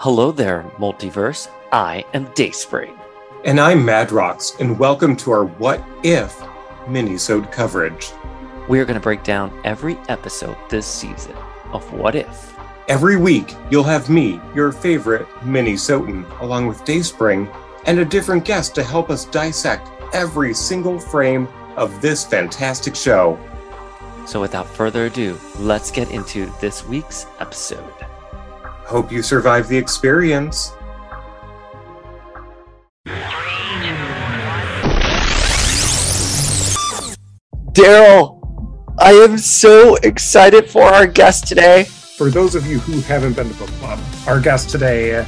Hello there, multiverse. I am Dayspring. And I'm Madrox, and welcome to our What If minisode coverage. We are going to break down every episode this season of What If. Every week, you'll have me, your favorite Minnesotan, along with Dayspring, and a different guest to help us dissect every single frame of this fantastic show. So, without further ado, let's get into this week's episode. Hope you survive the experience. Daryl, I am so excited for our guest today. For those of you who haven't been to book club, our guest today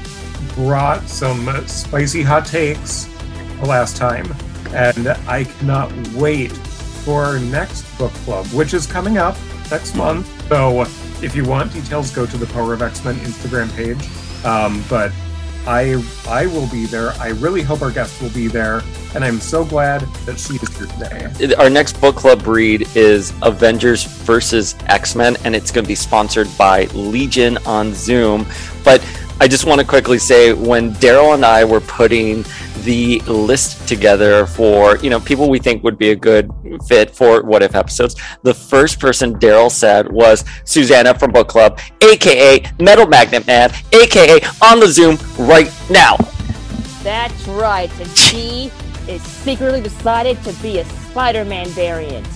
brought some spicy hot takes the last time, and I cannot wait for our next book club, which is coming up next month. So if you want details, go to the Power of X Men Instagram page. Um, but I I will be there. I really hope our guest will be there, and I'm so glad that she is here today. Our next book club read is Avengers versus X Men, and it's going to be sponsored by Legion on Zoom. But I just want to quickly say when Daryl and I were putting the list together for you know people we think would be a good fit for what if episodes the first person daryl said was susanna from book club aka metal magnet man aka on the zoom right now that's right and she is secretly decided to be a spider-man variant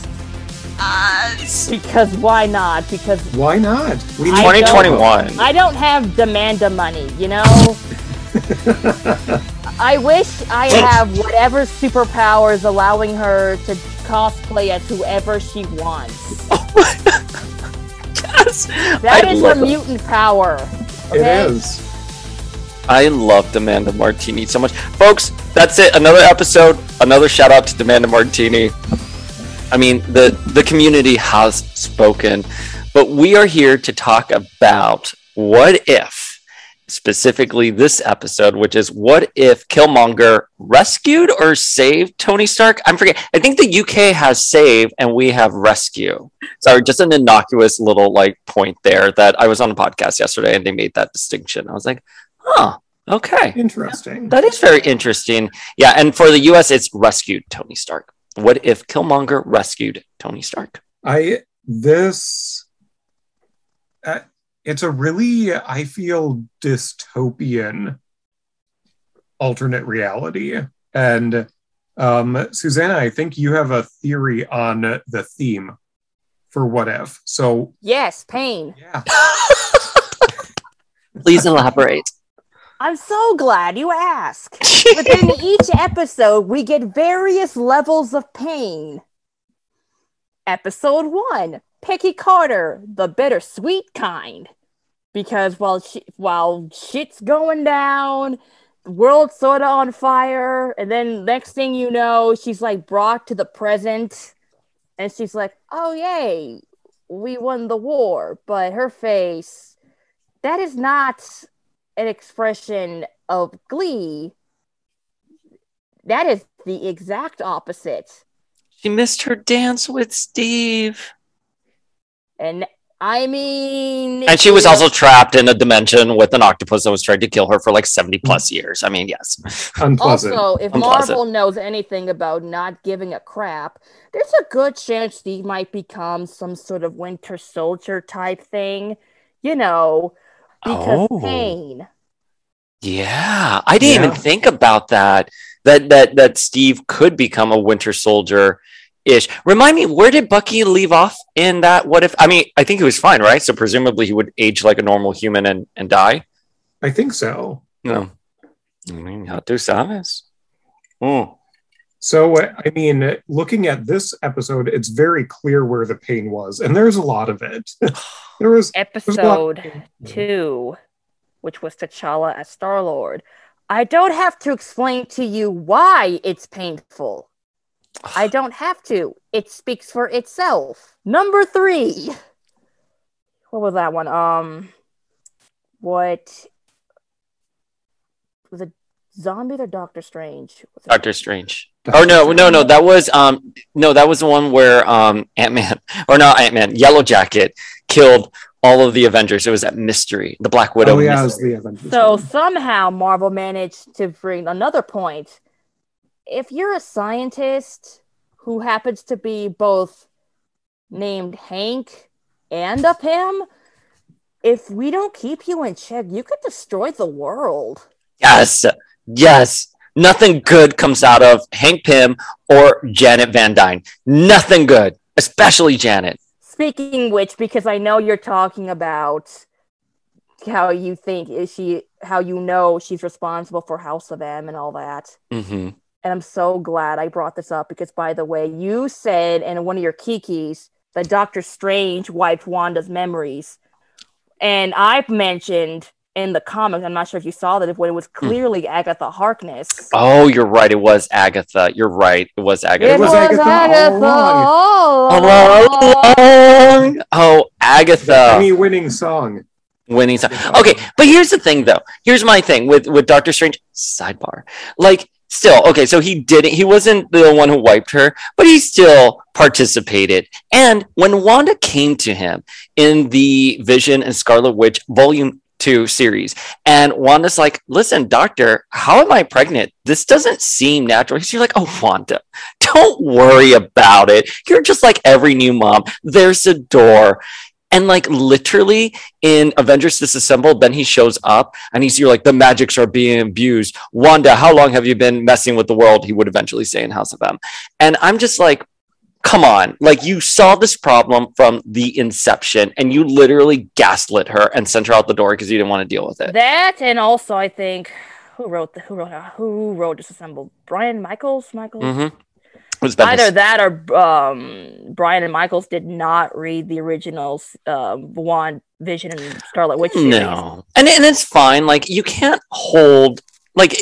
uh, because why not? Because why not? We 2021. I don't have demanda money, you know. I wish I have whatever superpowers allowing her to cosplay as whoever she wants. Oh yes, that I is her mutant power. Okay? It is. I love Demanda Martini so much. Folks, that's it. Another episode. Another shout out to Demanda Martini. I mean, the the community has spoken, but we are here to talk about what if, specifically this episode, which is what if Killmonger rescued or saved Tony Stark? I'm forget. I think the UK has save and we have rescue. Sorry, just an innocuous little like point there that I was on a podcast yesterday and they made that distinction. I was like, huh. Okay. Interesting. That is very interesting. Yeah, and for the US, it's rescued Tony Stark. What if Killmonger rescued Tony Stark? I this uh, it's a really I feel dystopian alternate reality and um, Susanna, I think you have a theory on the theme for what if. So yes, pain. Yeah. Please elaborate. I'm so glad you asked. Within each episode, we get various levels of pain. Episode one Peggy Carter, the bittersweet kind. Because while, she, while shit's going down, the world's sort of on fire, and then next thing you know, she's like brought to the present, and she's like, oh, yay, we won the war. But her face, that is not an expression of glee, that is the exact opposite. She missed her dance with Steve. And I mean, and she was also trapped in a dimension with an octopus that was trying to kill her for like 70 plus mm. years. I mean, yes. Unpleasant. Also, if Unpleasant. Marvel knows anything about not giving a crap, there's a good chance Steve might become some sort of Winter Soldier type thing. You know, because oh. pain. Yeah, I didn't yeah. even think about that. That that that Steve could become a Winter Soldier ish. Remind me, where did Bucky leave off in that? What if? I mean, I think he was fine, right? So presumably he would age like a normal human and and die. I think so. No, I mean, how tú sabes? Oh. So, uh, I mean, looking at this episode, it's very clear where the pain was, and there's a lot of it. there was episode was two, which was T'Challa as Star Lord. I don't have to explain to you why it's painful. I don't have to. It speaks for itself. Number three. What was that one? Um, what was it? Zombie or Doctor Strange? Doctor Strange. Doctor or no, no, no. That was um, no, that was the one where um, Ant Man or not Ant Man, Yellow Jacket killed all of the Avengers. It was that mystery, the Black Widow. oh yeah, it was the Avengers. So one. somehow Marvel managed to bring another point. If you're a scientist who happens to be both named Hank and a Pym, if we don't keep you in check, you could destroy the world. Yes, yes. Nothing good comes out of Hank Pym or Janet Van Dyne. Nothing good, especially Janet. Speaking which, because I know you're talking about how you think is she, how you know she's responsible for House of M and all that. hmm And I'm so glad I brought this up because, by the way, you said in one of your kikis that Doctor Strange wiped Wanda's memories. And I've mentioned in the comics, I'm not sure if you saw that, if when it was hmm. clearly Agatha Harkness. Oh, you're right. It was Agatha. You're right. It was Agatha. It was Agatha all along. all All along. along. Oh, Agatha. Emmy winning song. winning song. Okay, but here's the thing though. Here's my thing with with Doctor Strange. Sidebar. Like still, okay, so he didn't he wasn't the one who wiped her, but he still participated. And when Wanda came to him in the Vision and Scarlet Witch volume 2 series and Wanda's like, "Listen, doctor, how am I pregnant? This doesn't seem natural." She's like, "Oh, Wanda, don't worry about it. You're just like every new mom. There's a door." And like literally in Avengers Disassembled, then he shows up and he's you're like the magics are being abused. Wanda, how long have you been messing with the world? He would eventually say in House of M. And I'm just like, come on, like you saw this problem from the inception and you literally gaslit her and sent her out the door because you didn't want to deal with it. That and also I think who wrote the who wrote who wrote Disassembled? Brian Michaels? Michaels? Mm-hmm. Either that or um, Brian and Michaels did not read the originals, um, Wand, Vision, and Scarlet Witch. series. No, and and it's fine. Like you can't hold like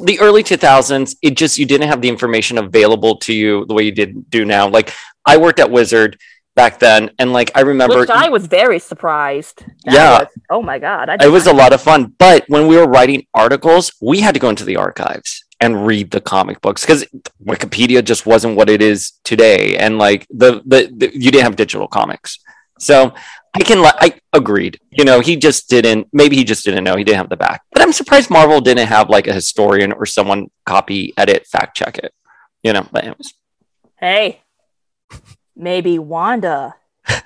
the early two thousands. It just you didn't have the information available to you the way you did do now. Like I worked at Wizard back then, and like I remember Which I was very surprised. That Yeah. was- oh my god! I it was a lot of fun. But when we were writing articles, we had to go into the archives and read the comic books because Wikipedia just wasn't what it is today, and like the, the the you didn't have digital comics. So I can I agreed. You know, he just didn't. Maybe he just didn't know. He didn't have the back. But I'm surprised Marvel didn't have like a historian or someone copy, edit, fact check it. You know, but anyways. Hey, maybe Wanda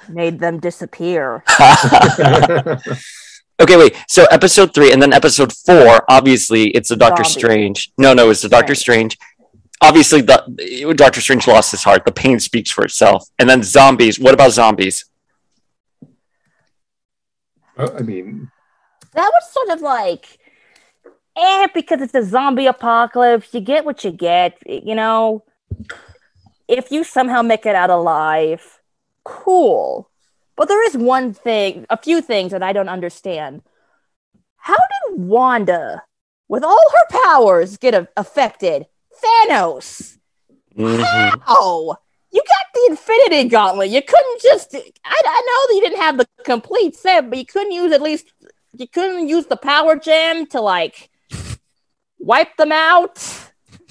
made them disappear. Okay, wait. So episode three, and then episode four. Obviously, it's the Doctor Zombie. Strange. No, no, it's the Doctor Right. Strange. Obviously, the Doctor Strange lost his heart. The pain speaks for itself. And then zombies. What about zombies? I mean, That was sort of like, eh, because it's a zombie apocalypse. You get what you get. You know, if you somehow make it out alive, cool. But there is one thing, a few things that I don't understand. How did Wanda, with all her powers, get a- affected? Thanos. Mhm. Oh, you got the Infinity Gauntlet. You couldn't just. I, I know that you didn't have the complete set, but you couldn't use at least. You couldn't use the power gem to like wipe them out.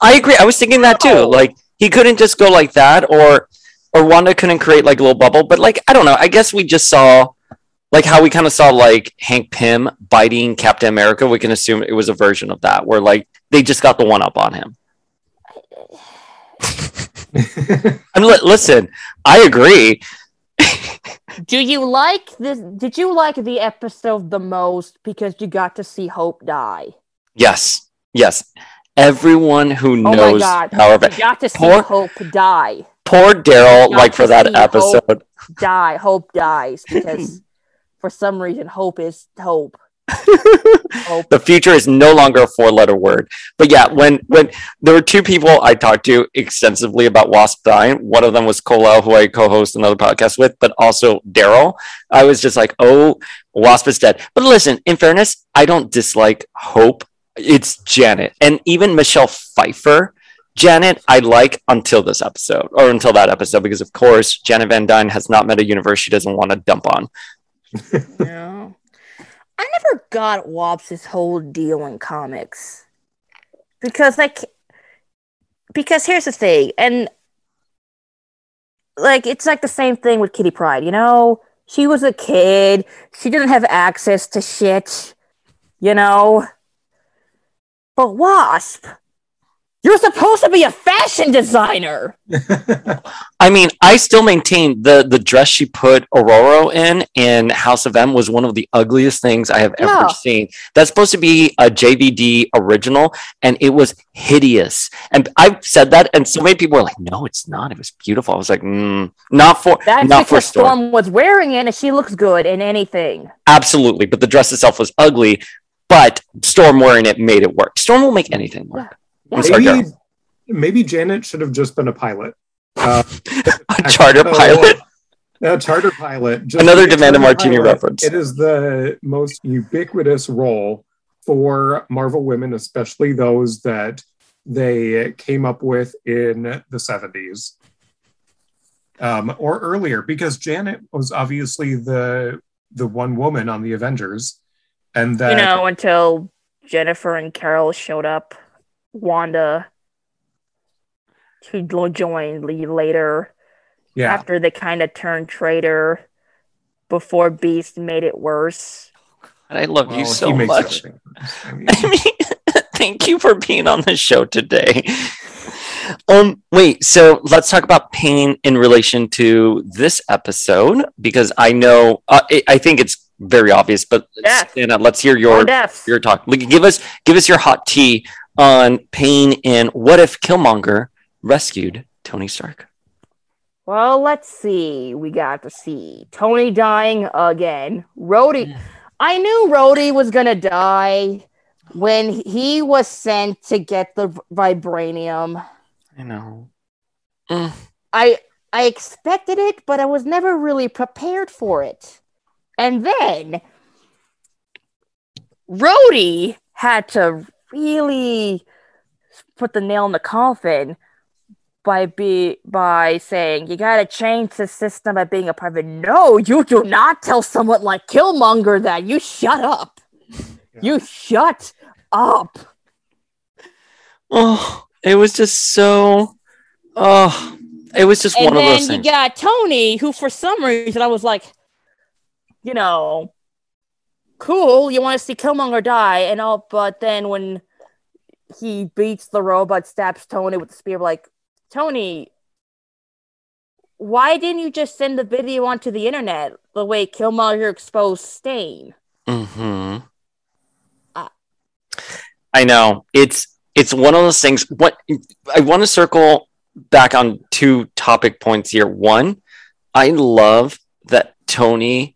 I agree. I was thinking that too. Like he couldn't just go like that, or or Wanda couldn't create like a little bubble. But like I don't know. I guess we just saw like how we kind of saw like Hank Pym biting Captain America. We can assume it was a version of that, where like they just got the one up on him. I mean, li- listen, I agree. Do you like this? Did you like the episode the most because you got to see Hope die? Yes, yes. Everyone who Oh my knows god! power of you got to see Poor- Hope die. Poor Daryl, like for that see Hope. episode. Die. Hope dies because for some reason Hope is Hope. Hope. the future is no longer a four-letter word. But yeah, when when there were two people I talked to extensively about Wasp dying, one of them was Colel, who I co-host another podcast with, but also Daryl. I was just like, oh, Wasp is dead. But listen, in fairness, I don't dislike Hope. It's Janet, and even Michelle Pfeiffer. Janet, I like until this episode, or until that episode, because of course Janet Van Dyne has not met a universe she doesn't want to dump on. No. I never got Wasp's whole deal in comics. Because like because here's the thing, and like it's like the same thing with Kitty Pryde, you know? She was a kid. She didn't have access to shit, you know. But Wasp, you're supposed to be a fashion designer. I mean, I still maintain the the dress she put Ororo in in House of M was one of the ugliest things I have Yeah. ever seen. That's supposed to be a JVD original, and it was hideous. And I've said that, and so many people were like, "No, it's not. It was beautiful." I was like, mm, "Not for That's not for Storm." Storm was wearing it and she looks good in anything. Absolutely, but the dress itself was ugly. But Storm wearing it made it work. Storm will make anything work. I'm sorry, maybe, Daryl. maybe Janet should have just been a pilot. Uh, A charter pilot. A charter pilot. just Another be Demanda Martini pilot. reference. It is the most ubiquitous role for Marvel women, especially those that they came up with in the 70s um, or earlier, because Janet was obviously the the one woman on the Avengers, and that you know, until Jennifer and Carol showed up, Wanda to jo- join Lee later yeah, after they kind of turned traitor before Beast made it worse. I love you so much. I mean, I mean, thank you for being on the show today. Um, wait, so let's talk about pain in relation to this episode because I know uh, I I think it's very obvious, but Yes. Anna, let's hear your your talk. Give us give us your hot tea on pain in what if Killmonger rescued Tony Stark? Well, let's see. We got to see Tony dying again. Rhodey. I knew Rhodey was gonna die when he was sent to get the vibranium. I know. Mm. I I expected it, but I was never really prepared for it. And then Rhodey had to really put the nail in the coffin by be by saying you gotta change the system by being a private. No, you do not tell someone like Killmonger that. You shut up. You shut up. Oh, it was just so. Oh, it was just and one of then those you got Tony, who for some reason I was like, you know, cool. You want to see Killmonger die, and all, but then when he beats the robot, stabs Tony with the spear, like Tony, why didn't you just send the video onto the internet the way Killmonger exposed Stane? hmm Uh, I know it's it's one of those things. What I want to circle back on two topic points here. One, I love that Tony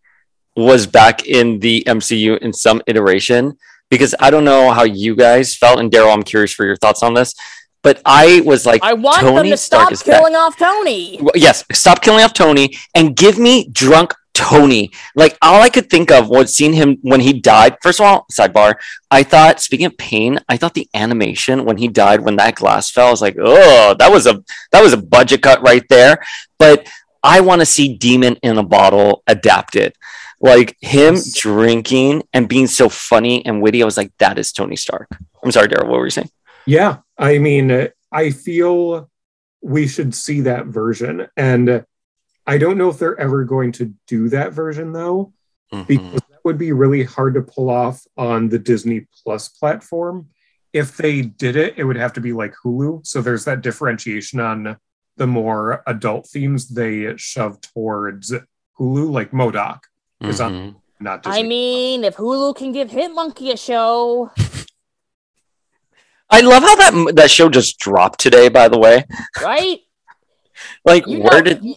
was back in the MCU in some iteration because I don't know how you guys felt, and Daryl, I'm curious for your thoughts on this. But I was like, I want Tony them to Stark stop back. killing off Tony. Well, yes, stop killing off Tony and give me drunk Tony. Like all I could think of was seeing him when he died. First of all, sidebar, I thought speaking of pain, I thought the animation when he died when that glass fell, I was like, oh, that was a that was a budget cut right there. But I want to see Demon in a Bottle adapted. Like him Yes. drinking and being so funny and witty. I was like, that is Tony Stark. I'm sorry, Daryl, what were you saying? Yeah, I mean, I feel we should see that version. And I don't know if they're ever going to do that version, though, Mhm. because that would be really hard to pull off on the Disney Plus platform. If they did it, it would have to be like Hulu. So there's that differentiation on the more adult themes they shove towards Hulu, like MODOK, is on Mhm. not Disney. I mean, if Hulu can give Hitmonkey a show, I love how that that show just dropped today. By the way, right? like You where know, did you,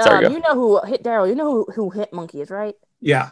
Sorry, um, go. you know who hit Daryl? You know who, who Hit Monkey is, right? yeah.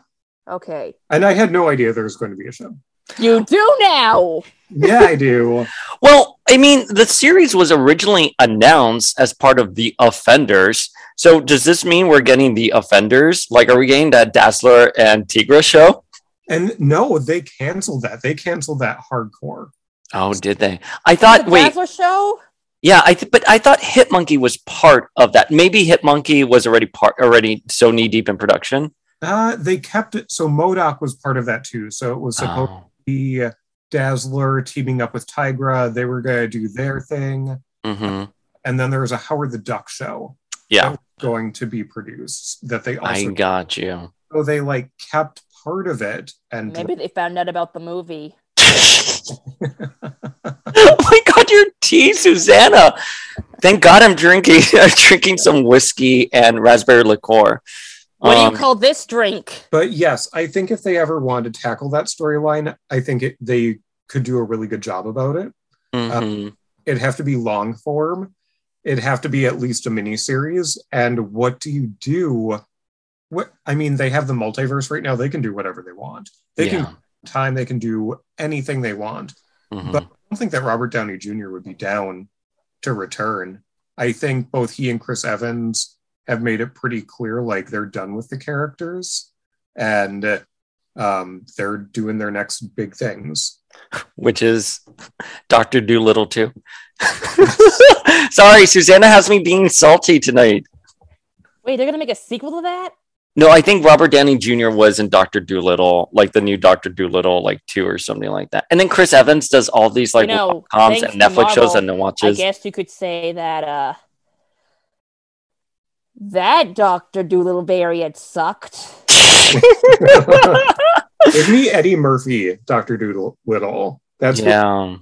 Okay, And I had no idea there was going to be a show. You do now. Yeah, I do. Well, I mean, the series was originally announced as part of the Offenders. So does this mean we're getting the Offenders? Like, are we getting that Dazzler and Tigra show? And no, they canceled that. They canceled that hardcore. Oh, did they? I thought. the Wait, Dazzler show. yeah, I th- but I thought Hitmonkey was part of that. Maybe Hitmonkey was already part, already so knee deep in production. Uh, they kept it. So MODOK was part of that too. So it was supposed Oh. To be Dazzler teaming up with Tigra. They were going to do their thing. hmm And then there was a Howard the Duck show. Yeah, going to be produced that they I also got you. so they like kept part of it and Maybe they found out about the movie. oh my god, your tea, Susanna. Thank God I'm drinking I'm drinking some whiskey and raspberry liqueur. What do Um, you call this drink? but yes i think if they ever wanted to tackle that storyline i think it, they could do a really good job about it mhm. it'd have to be long form it'd have to be at least a mini series and what do you do what i mean they have the multiverse right now they can do whatever they want they yeah. can time they can do anything they want mhm. but I don't think that Robert Downey Jr. would be down to return. I think both he and Chris Evans have made it pretty clear like they're done with the characters and um, they're doing their next big things. Which is Doctor Doolittle too. Sorry, Susanna has me being salty tonight. Wait, they're gonna make a sequel to that? No, I think Robert Downey Jr. was in Doctor Doolittle, like the new Doctor Doolittle, like two or something like that. And then Chris Evans does all these like You know, coms and to Netflix shows Marvel, and no I guess you could say that uh that Doctor Doolittle variant sucked. Give me Eddie Murphy, Doctor Doodle Little. That's what- yeah.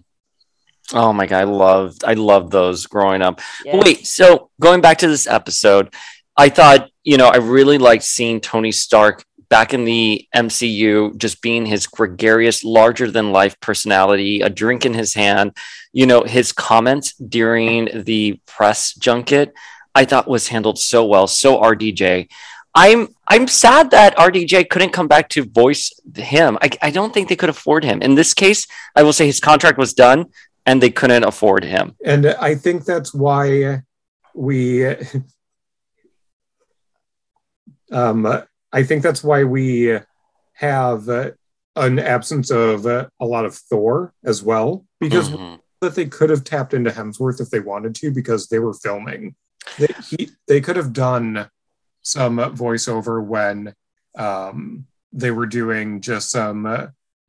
Oh my god, I loved I loved those growing up. Yes. Wait, so going back to this episode, I thought, you know, I really liked seeing Tony Stark back in the MCU, just being his gregarious, larger than life personality, a drink in his hand, you know, his comments during the press junket, I thought was handled so well, so RDJ. I'm I'm sad that RDJ couldn't come back to voice him. I, I don't think they could afford him. In this case, I will say his contract was done and they couldn't afford him. and I think that's why we um I think that's why we have an absence of a lot of Thor as well because Mhm. that they could have tapped into Hemsworth if they wanted to because they were filming. They, he, they could have done some voiceover when um, they were doing just some uh,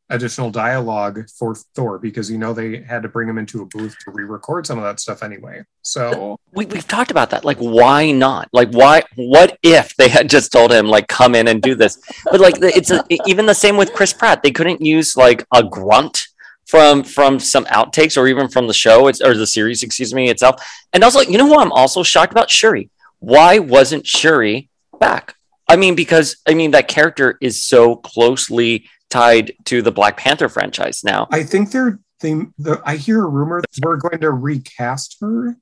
additional dialogue for Thor because you know they had to bring him into a booth to re-record some of that stuff anyway. So we, we've talked about that. Like why not? Like why what if they had just told him like come in and do this? But like it's a, even the same with chris pratt. They couldn't use like a grunt from from some outtakes or even from the show it's, or the series excuse me itself and also you know who i'm also shocked about shuri why wasn't shuri back i mean because i mean that character is so closely tied to the black panther franchise now I think they're they. The, I hear a rumor that we're going to recast her.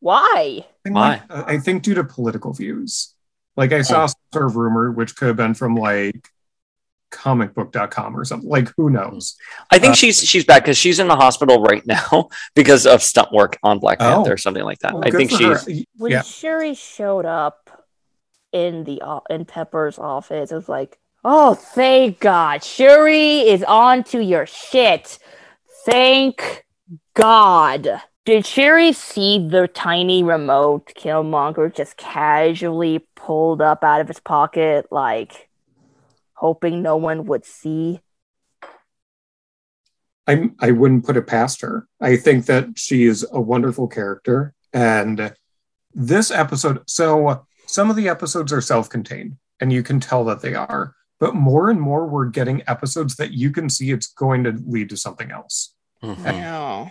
Why? I think, Why? like, uh, I think due to political views. Like I saw some sort of rumor, which could have been from like comicbook.com or something. Like who knows? I think Uh, she's she's back because she's in the hospital right now because of stunt work on Black Oh. Panther or something like that. Well, I think for she's her. When Yeah. Shuri showed up in the in Pepper's office, it was like, oh, thank God, Shuri is on to your shit. Thank God. Did Shuri see the tiny remote Killmonger just casually pulled up out of his pocket, like hoping no one would see? I I wouldn't put it past her. I think that she is a wonderful character, and this episode. So some of the episodes are self-contained, and you can tell that they are. But more and more, we're getting episodes that you can see it's going to lead to something else. Mhm. No.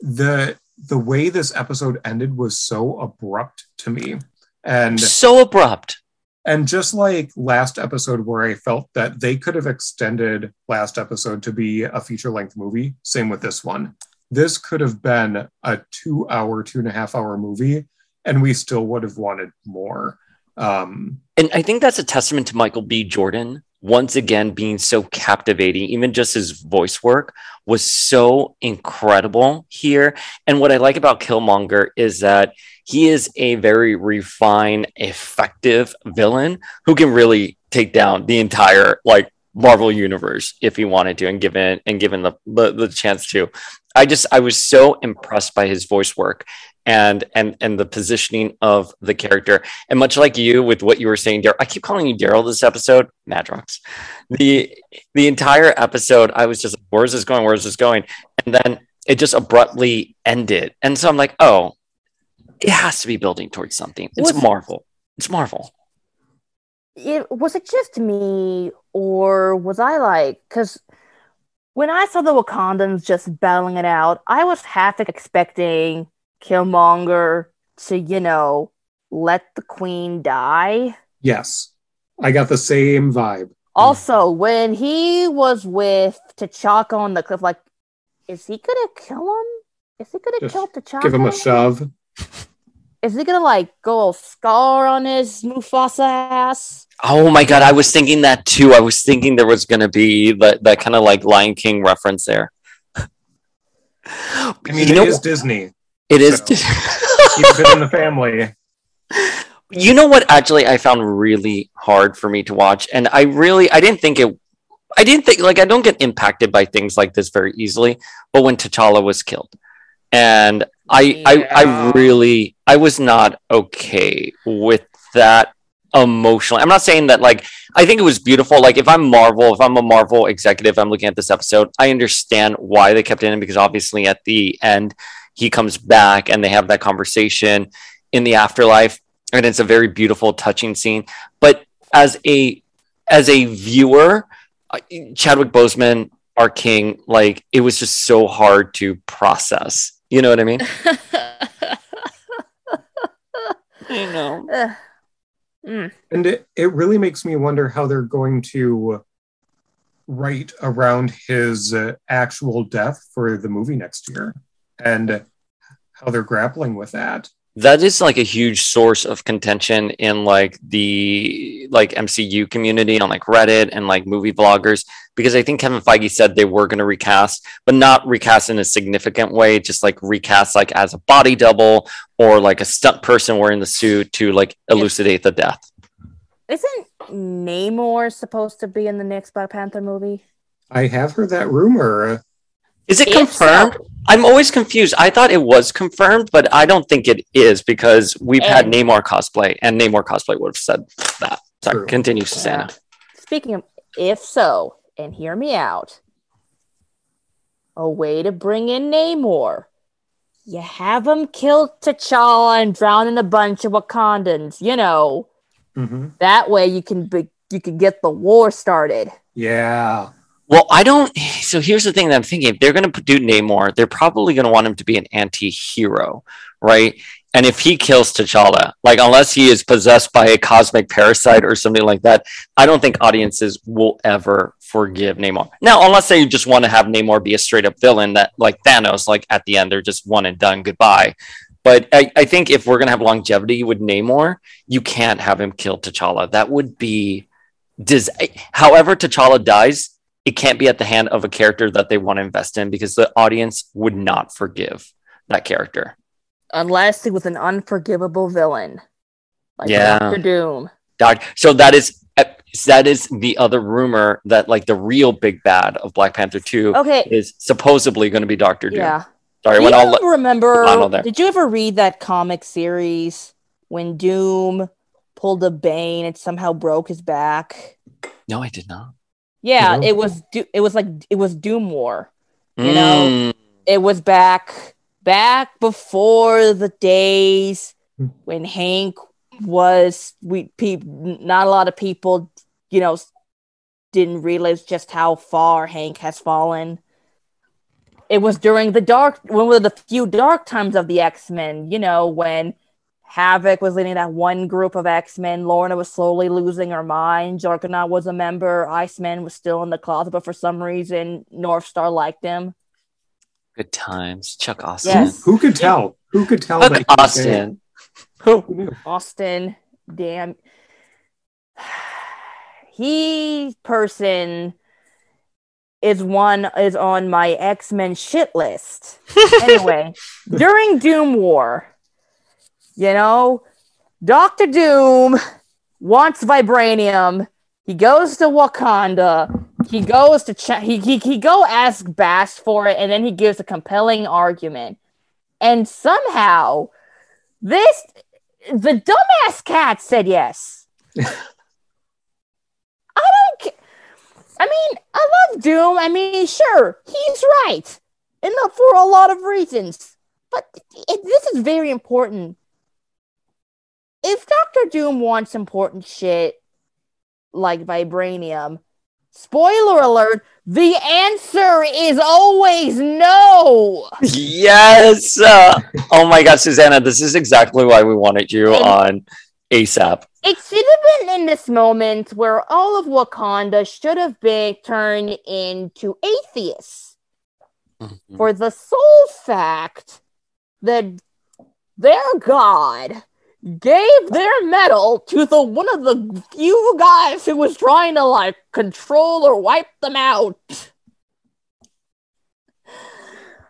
the The way this episode ended was so abrupt to me, and so abrupt. And just like last episode where I felt that they could have extended last episode to be a feature length movie, same with this one. This could have been a two hour, two and a half hour movie, and we still would have wanted more. Um, And I think that's a testament to Michael B. Jordan once again being so captivating. Even just his voice work was so incredible here. And what I like about Killmonger is that he is a very refined, effective villain who can really take down the entire like Marvel universe if he wanted to, and given and given the, the the chance to. I just I was so impressed by his voice work and and and the positioning of the character. And much like you with what you were saying, Daryl, I keep calling you Daryl this episode, Madrox. The the entire episode, I was just where's this going? Where's this going? And then it just abruptly ended. And so I'm like, oh, It has to be building towards something. It's Was- Marvel. It's Marvel. it was it just me or was I like because when I saw the Wakandans just battling it out, I was half expecting Killmonger to, you know, let the queen die. Yes. I got the same vibe. Also, when he was with T'Chaka on the cliff, like, is he gonna kill him? Is he gonna Just kill T'Chaka? Give him a shove. Is he gonna like go scar on his Mufasa ass? Oh my god, I was thinking that too. I was thinking there was gonna be that, that kind of like Lion King reference there. I mean, you know, it is Disney. it is. Keep it in the family. you know what? Actually, I found really hard for me to watch, and I really, I didn't think it. I didn't think like I don't get impacted by things like this very easily. But when T'Challa was killed, and I, I, I really, I was not okay with that emotionally. I'm not saying that like I think it was beautiful. Like if I'm Marvel, if I'm a Marvel executive, I'm looking at this episode. I understand why they kept it in because obviously at the end he comes back and they have that conversation in the afterlife, and it's a very beautiful, touching scene. But as a as a viewer, Chadwick Boseman, our king, like it was just so hard to process. You know what I mean? I know. Ugh. Mm. And it, it really makes me wonder how they're going to write around his uh, actual death for the movie next year and how they're grappling with that. That is like a huge source of contention in like the like MCU community on like Reddit and like movie vloggers because I think Kevin Feige said they were going to recast, but not recast in a significant way, just like recast like as a body double or like a stunt person wearing the suit to like elucidate the death. Isn't Namor supposed to be in the next Black Panther movie? I have heard that rumor. Is it If confirmed? so- I'm always confused. I thought it was confirmed, but I don't think it is because we've had And- Namor cosplay, and Namor cosplay would have said that. Sorry, True. continue, Susanna. Speaking of, if so, and hear me out, a way to bring in Namor. You have him kill T'Challa and drown in a bunch of Wakandans. You know hmm that way you can be, you can get the war started. Yeah. Well, I don't. So here's the thing that I'm thinking: if they're going to do Namor, they're probably going to want him to be an anti-hero, right? And if he kills T'Challa, like unless he is possessed by a cosmic parasite or something like that, I don't think audiences will ever forgive Namor. Now, unless they just want to have Namor be a straight-up villain that, like Thanos, like at the end they're just one and done, goodbye. But I, I think if we're going to have longevity with Namor, you can't have him kill T'Challa. That would be. Dis- However, T'Challa dies, it can't be at the hand of a character that they want to invest in because the audience would not forgive that character. Unless he was an unforgivable villain. Like Yeah. Doctor Doom. Doc, so that is eh, that is the other rumor that like the real big bad of Black Panther 2 Okay. is supposedly going to be Doctor Doom. Yeah. Sorry, Do when I'll remember? Did you ever read that comic series when Doom pulled a Bane and somehow broke his back? No, I did not. Yeah, No. it was. Do- It was like it was Doom War. You know, Mm, It was back back before the days when Hank was. We people, not a lot of people, you know, didn't realize just how far Hank has fallen. It was during the dark, one of the few dark times of the X Men. You know, when Havoc was leading that one group of X Men, Lorna was slowly losing her mind. Juggernaut was a member. Iceman was still in the closet, but for some reason, North Star liked him. good times. Chuck Austin. Yes. Who could tell? Who could tell Chuck that he was gay? Austin. Who? Who knew? Austin, damn. He person is one is on my X Men shit list. anyway, during Doom War, you know, Doctor Doom wants vibranium. He goes to Wakanda. He goes to Ch- he, he he go ask Bast for it, and then he gives a compelling argument. And somehow, this the dumbass cat said yes. I don't. ca- I mean, I love Doom. I mean, sure, he's right, and not for a lot of reasons. But it, this is very important if Doctor Doom wants important shit like vibranium, spoiler alert, the answer is always no. Yes. Uh, oh my God, Susanna, this is exactly why we wanted you And- on ASAP. It should have been in this moment where all of Wakanda should have been turned into atheists Mhm. for the sole fact that their god gave their metal to the one of the few guys who was trying to like control or wipe them out.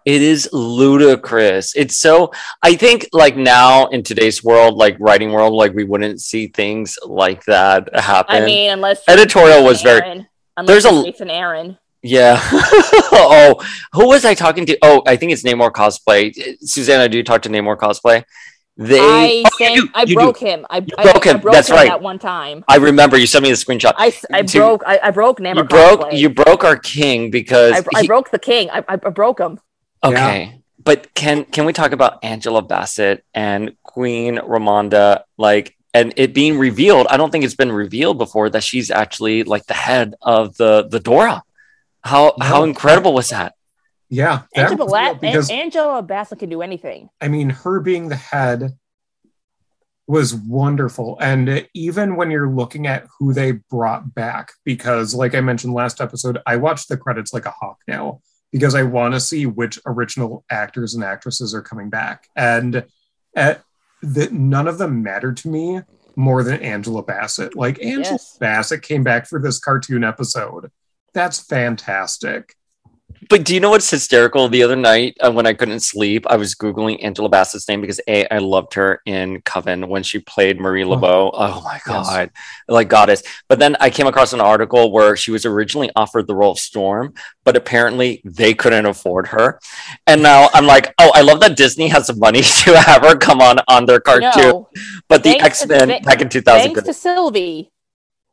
It is ludicrous. It's so I think like now in today's world, like writing world, like we wouldn't see things like that happen. I mean, unless Editorial was very- Aaron, There's a- Jason Aaron. yeah. oh, who was I talking to? Oh, I think it's Namor cosplay. Susanna, do you talk to Namor cosplay? They I oh, you sent, do, I you do. broke him. I, I, broke I him, broke that's him right. That one time, I remember you sent me the screenshot. I, I To- broke. I, I broke Namor. you broke cosplay. you broke our king because I, I he- broke the king. I, I, I broke him. Okay. But can can we talk about Angela Bassett and Queen Ramonda like and it being revealed? I don't think it's been revealed before that she's actually like the head of the the Dora. How how incredible was that? Yeah, Angela, because An- Angela Bassett can do anything. I mean, her being the head was wonderful. And even when you're looking at who they brought back, because like I mentioned last episode, I watched the credits like a hawk now because I want to see which original actors and actresses are coming back. And uh, at that none of them mattered to me more than Angela Bassett. Like Angela Yes. Bassett came back for this cartoon episode. That's fantastic. But do you know what's hysterical? The other night uh, when I couldn't sleep, I was googling Angela Bassett's name because a I loved her in Coven when she played Marie Laveau. Oh, my Yes. god, like goddess! But then I came across an article where she was originally offered the role of Storm, but apparently they couldn't afford her. And now I'm like, oh, I love that Disney has the money to have her come on on their cartoon. No, but the X Men back in 2000. thanks to Sylvie,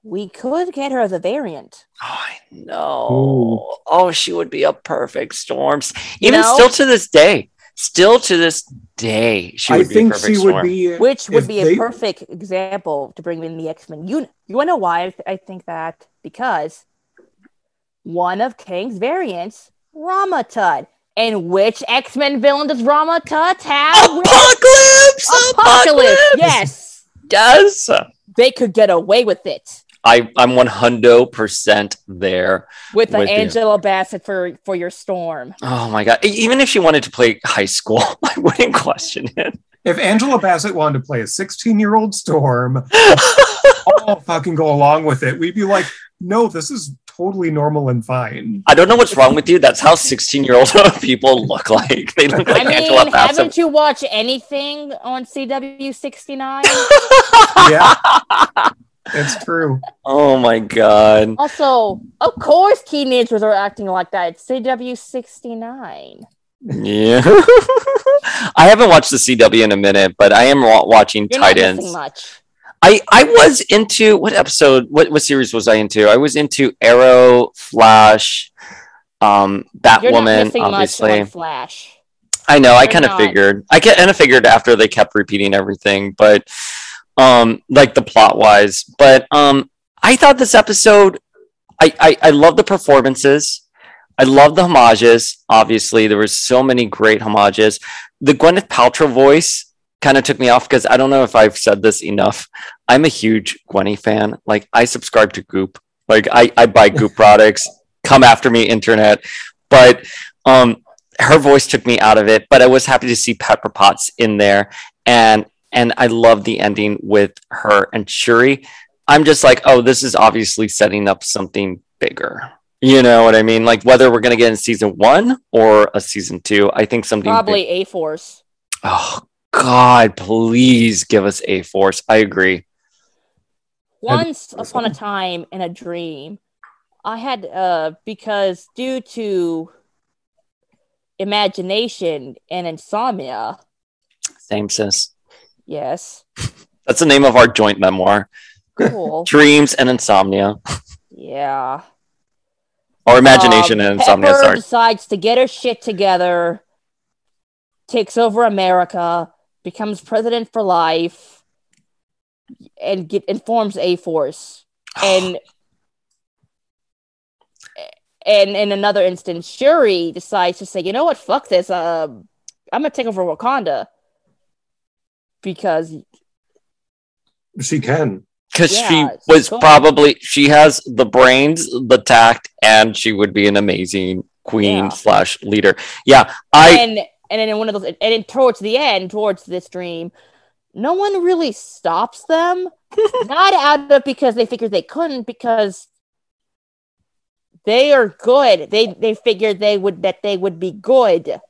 we could get her the variant. Oh, I know. Oh, she would be a perfect storm. Even know? still to this day, still to this day, she I would be a think perfect she storm. would be Which would be they- a perfect example to bring in the X Men unit. You want to know why I, th- I think that? Because one of Kang's variants, Rama Tut. And which X Men villain does Rama Tut have? Apocalypse! Apocalypse! Yes! Does They could get away with it. I, I'm 100% there. With the With you. Angela Bassett for, for your storm. Oh my God. Even if she wanted to play high school, I wouldn't question it. if Angela Bassett wanted to play a 16 year old Storm, all fucking go along with it. We'd be like, no, this is totally normal and fine. I don't know what's wrong with you. That's how 16 year old people look like. They look like I Angela Bassett. haven't you watched anything on CW 69? Yeah, it's true. Oh my God. also, of course, teenagers are acting like that. It's CW 69. Yeah. I haven't watched the CW in a minute, but I am wa- watching You're not Titans. missing much. I I was into what episode? What what series was I into? I was into Arrow, Flash, um, You're not Batwoman. Obviously, much Flash. I know. I You're kind of figured. I kind of figured after they kept repeating everything, but um, like the plot wise. But um, I thought this episode. I I, I love the performances. I love the homages. Obviously, there were so many great homages. The Gwyneth Paltrow voice kind of took me off because I don't know if I've said this enough. I'm a huge Gwenny fan. Like I subscribe to Goop. Like I, I buy Goop products. Come after me, internet. But um, her voice took me out of it. But I was happy to see Pepper Potts in there, and and I love the ending with her and Shuri. I'm just like, oh, this is obviously setting up something bigger. You know what I mean? Like whether we're gonna get in season one or a season two, I think something big- Probably A Force. Oh God, please give us a force. I agree. Once upon a time in a dream, I had uh because due to imagination and insomnia, Same sis. Yes, That's the name of our joint memoir. cool, Dreams and insomnia. yeah. Or imagination Um, and insomnia, Pepper sorry. decides to get her shit together, takes over America, becomes president for life, and get and forms A Force. And and in another instance, Shuri decides to say, you know what, fuck this. Uh, I'm gonna take over Wakanda because She can. because Yeah, she was cool. probably she has the brains, the tact, and she would be an amazing queen Yeah. slash leader. Yeah, I and and then in one of those and then towards the end, towards this dream, no one really stops them. Not out of because they figured they couldn't, because they are good. They they figured they would that they would be good.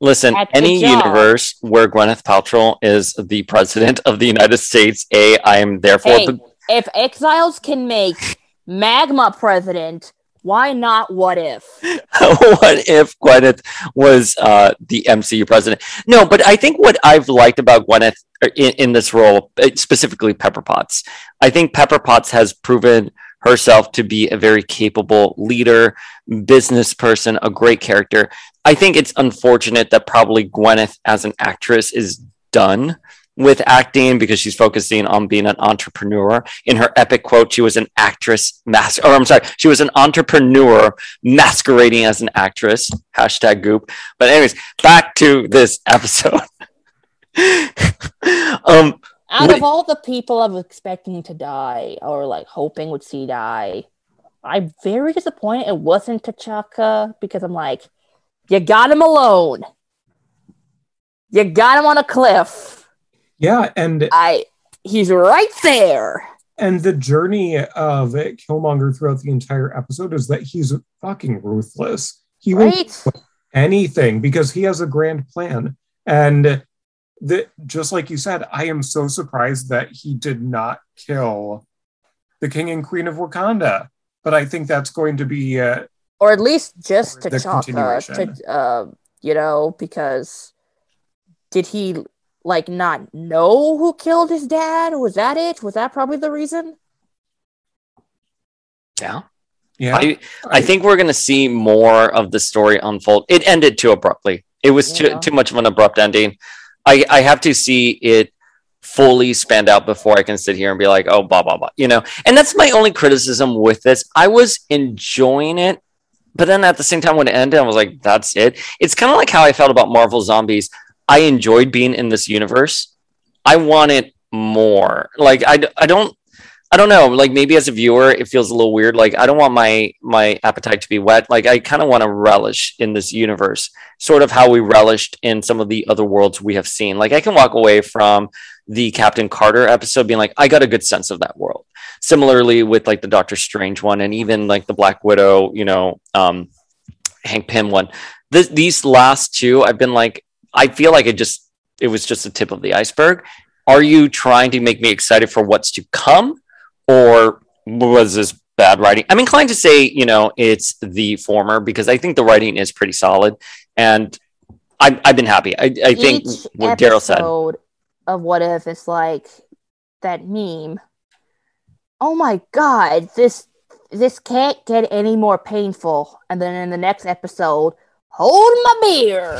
Listen. Any job. universe where Gwyneth Paltrow is the president of the United States, a I am therefore Hey, if exiles can make magma president, why not what if? what if Gwyneth was uh, the MCU president? No, but I think what I've liked about Gwyneth uh, in, in this role, uh, specifically Pepper Potts, I think Pepper Potts has proven herself to be a very capable leader, business person, a great character. I think it's unfortunate that probably Gwyneth as an actress is done with acting because she's focusing on being an entrepreneur. In her epic quote, she was an actress, mas- or I'm sorry, she was an entrepreneur masquerading as an actress. Hashtag goop. But anyways, back to this episode. um, Out of all the people I'm expecting to die or like hoping would see die, I'm very disappointed it wasn't T'Chaka because I'm like, you got him alone. You got him on a cliff. Yeah, and I he's right there. and the journey of Killmonger throughout the entire episode is that he's fucking ruthless. He will Right? anything because he has a grand plan. And the, just like you said, I am so surprised that he did not kill the king and queen of Wakanda. But I think that's going to be uh, Or at least just to T'Chaka. continuation. To, uh, you know, because did he like not know who killed his dad? Was that it? Was that probably the reason? yeah. yeah. I, I think we're going to see more of the story unfold. It ended too abruptly. It was Yeah. too, too much of an abrupt ending. I, I have to see it fully spanned out before I can sit here and be like, oh, blah, blah, blah, you know? And that's my only criticism with this. I was enjoying it, but then at the same time, when it ended, I was like, that's it. It's kind of like how I felt about Marvel Zombies. I enjoyed being in this universe. I wanted more. Like, I, I don't. I don't know. Like maybe as a viewer, it feels a little weird. Like I don't want my my appetite to be wet. Like I kind of want to relish in this universe, sort of how we relished in some of the other worlds we have seen. Like I can walk away from the Captain Carter episode being like, I got a good sense of that world. Similarly with like the Doctor Strange one, and even like the Black Widow, you know, um, Hank Pym one. This, these last two, I've been like, I feel like it just it was just the tip of the iceberg. Are you trying to make me excited for what's to come? or was this bad writing? I'm inclined to say, you know, it's the former because I think the writing is pretty solid, and I've, I've been happy. I, I think what Daryl said. Of what if it's like that meme. Oh my god, this this can't get any more painful. And then in the next episode, hold my beer.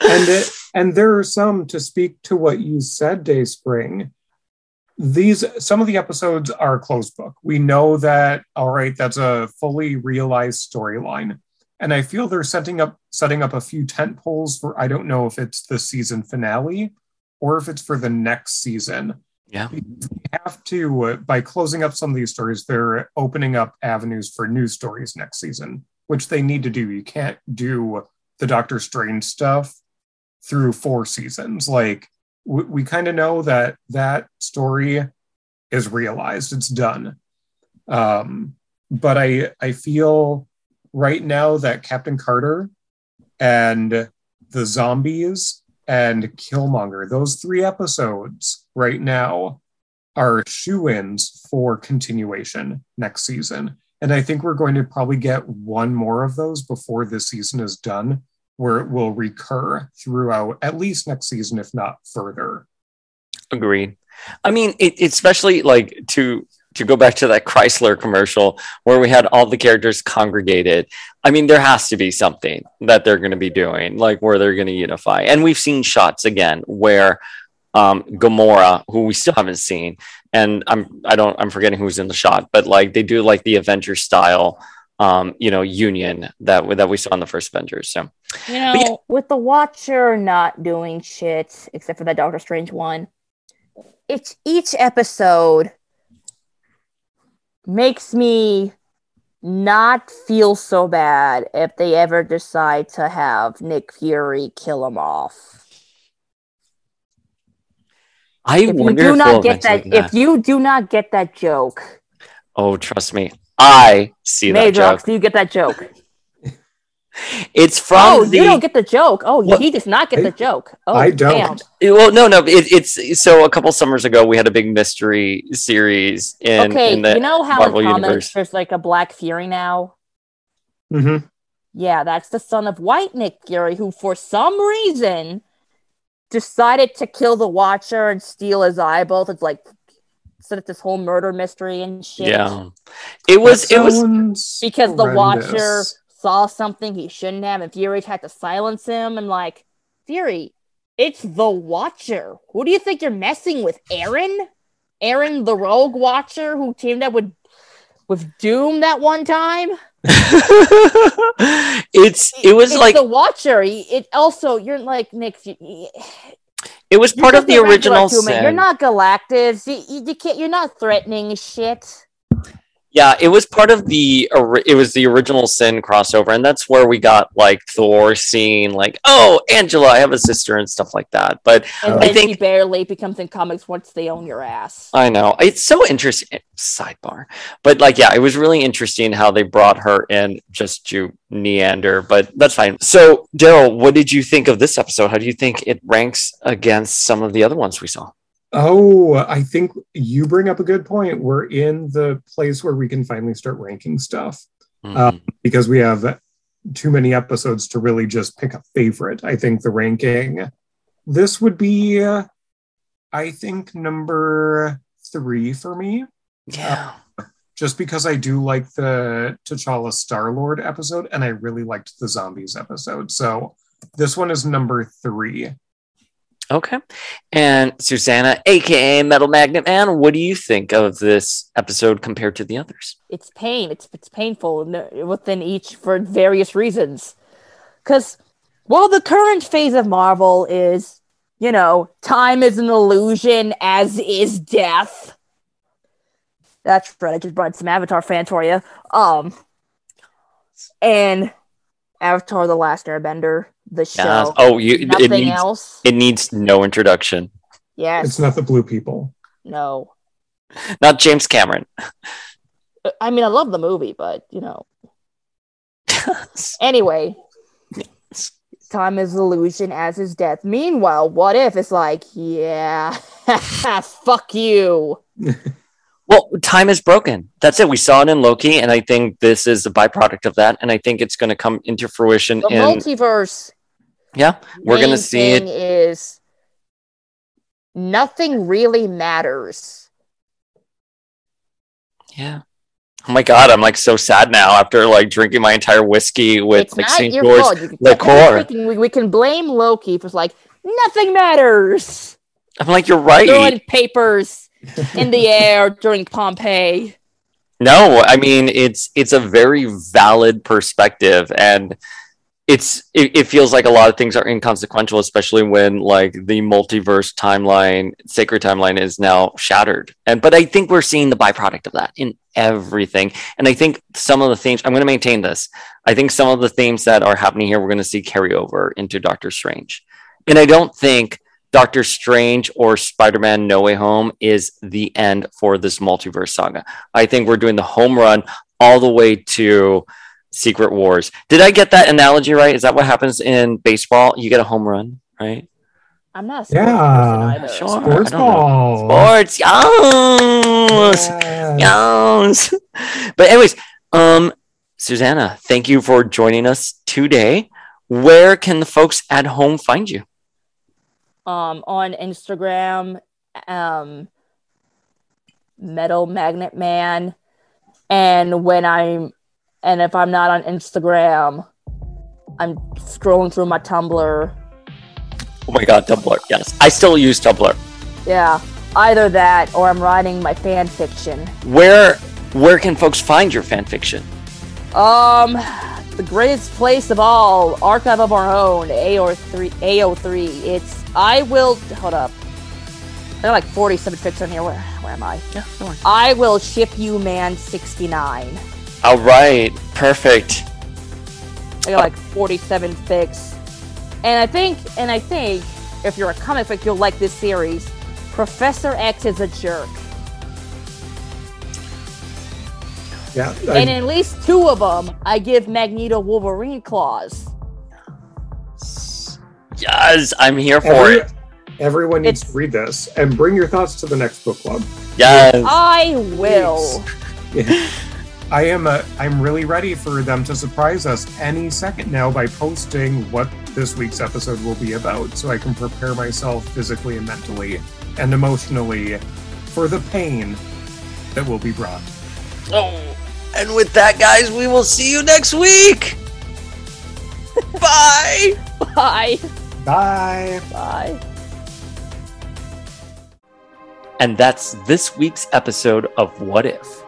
and it, and there are some to speak to what you said, Dayspring. These some of the episodes are closed book. We know that all right, that's a fully realized storyline. And I feel they're setting up setting up a few tent poles for I don't know if it's the season finale or if it's for the next season. Yeah. We have to uh, by closing up some of these stories, they're opening up avenues for new stories next season, which they need to do. You can't do the Doctor Strange stuff through four seasons. Like we, we kind of know that that story is realized, it's done. Um, but I I feel right now that Captain Carter and the zombies and Killmonger, those three episodes right now are shoe-ins for continuation next season. And I think we're going to probably get one more of those before this season is done where it will recur throughout at least next season, if not further. Agreed. I mean, it, especially like to to go back to that Chrysler commercial where we had all the characters congregated. I mean, there has to be something that they're going to be doing, like where they're going to unify. And we've seen shots again where um, Gamora, who we still haven't seen, and I'm I don't I'm forgetting who's in the shot, but like they do like the Avengers style, um, you know, union that that we saw in the first Avengers. So You know, yeah. with the Watcher not doing shit except for that Doctor Strange one, it's each episode makes me not feel so bad if they ever decide to have Nick Fury kill him off. I If you do if not we'll get that, eventually if you do not get that joke, Oh, trust me, I see that joke. do you get that joke? It's from oh, the you don't get the joke. Oh, What? he does not get I- the joke. Oh, I don't. damn. well, no, no. It, it's so a couple summers ago we had a big mystery series in, okay, in the you know how Marvel in comics universe. there's like a Black Fury now. hmm Yeah, that's the son of White Nick Fury, who for some reason decided to kill the Watcher and steal his eyeballs. It's like set up this whole murder mystery and shit. Yeah, it was. It was. Because the Watcher horrendous. Saw something he shouldn't have, and Fury had to silence him. And like, Fury, it's the Watcher. Who do you think you're messing with, Aaron? Aron, the Rogue Watcher, who teamed up with with Doom that one time. it's. It was it's like the Watcher. It also you're like Nick. You, it was part of the just a regular original. You're not Galactus. You, you, you can't. You're not threatening shit. Yeah, it was part of the. It was the original Sin crossover, and that's where we got like Thor seeing like, oh, Angela, I have a sister and stuff like that. But And I then think- she barely becomes in comics once they own your ass. I know it's so interesting. Sidebar, but like, yeah, it was really interesting how they brought her in just to Neander, but that's fine. So, Daryl, what did you think of this episode? How do you think it ranks against some of the other ones we saw? Oh, I think you bring up a good point. We're in the place where we can finally start ranking stuff Mhm. because we have too many episodes to really just pick a favorite. I think the ranking this would be, uh, I think, number three for me, yeah, just because I do like the T'Challa Star Lord episode and I really liked the Zombies episode. So this one is number three. Okay. And Susanna, aka Metal Magnet Man, what do you think of this episode compared to the others? It's pain. It's it's painful within each for various reasons. Because while the current phase of Marvel is, you know, time is an illusion, as is death. That's right. I just brought some Avatar fans for you. Um, and Avatar: The Last Airbender, the show. Yes. Oh, you. It Nothing needs. else. It needs no introduction. yes. It's not the blue people. no. Not James Cameron. I mean, I love the movie, but you know. Anyway, time is illusion, as is death. Meanwhile, what if it's like, yeah, fuck you. Well, time is broken. That's it. We saw it in Loki, and I think this is a byproduct of that. And I think it's going to come into fruition The in. multiverse. Yeah, we're going to see it. Is nothing really matters. Yeah. Oh my god, I'm like so sad now after like drinking my entire whiskey with it's like St. George. liqueur. we, can, we, we can blame Loki for like nothing matters. I'm like, you're right. Throwing papers in the air during Pompeii. No, I mean it's it's a very valid perspective, and it's it, it feels like a lot of things are inconsequential, especially when like the multiverse timeline, sacred timeline, is now shattered. And but I think we're seeing the byproduct of that in everything, and I think some of the themes. I'm going to maintain this. I think some of the themes that are happening here, we're going to see carry over into Doctor Strange, and I don't think. Doctor Strange or Spider Man No Way Home is the end for this multiverse saga. I think we're doing the home run all the way to Secret Wars. Did I get that analogy right? Is that what happens in baseball? You get a home run, right? I'm not a sports Yeah. person either. Sure. Sports I don't know. ball. Sports, yes, Yes. yes. But anyways, um, Susanna, thank you for joining us today. Where can the folks at home find you? um, on Instagram, um, Metal Magnet Man, and when I'm, and if I'm not on Instagram, I'm scrolling through my Tumblr, Oh my god, Tumblr. Yes, I still use Tumblr. Yeah, either that or I'm writing my fan fiction. Where where can folks find your fan fiction? Um, the greatest place of all, Archive of Our Own, AO3. AO3. It's I will hold up. I got like 47 fics on here. Where where am I? Yeah, no. I will ship you, man. 69. All right, perfect. I got like 47 fics, and I think, and I think, if you're a comic fic, you'll like this series. Professor X is a jerk, Yeah, and I, in at least two of them, I give Magneto Wolverine claws. Yes, I'm here for every- it. everyone needs It's- to read this and bring your thoughts to the next book club. Yes. I will. I am uh, I'm really ready for them to surprise us any second now by posting what this week's episode will be about, so I can prepare myself physically and mentally and emotionally for the pain that will be brought. Oh, and with that, guys, we will see you next week. Bye. Bye. Bye. Bye. And that's this week's episode of What If.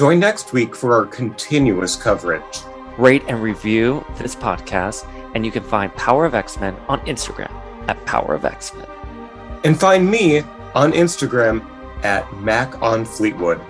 Join next week for our continuous coverage. Rate and review this podcast, and you can find Power of X Men on Instagram at Power of X Men. And find me on Instagram at Mac on Fleetwood.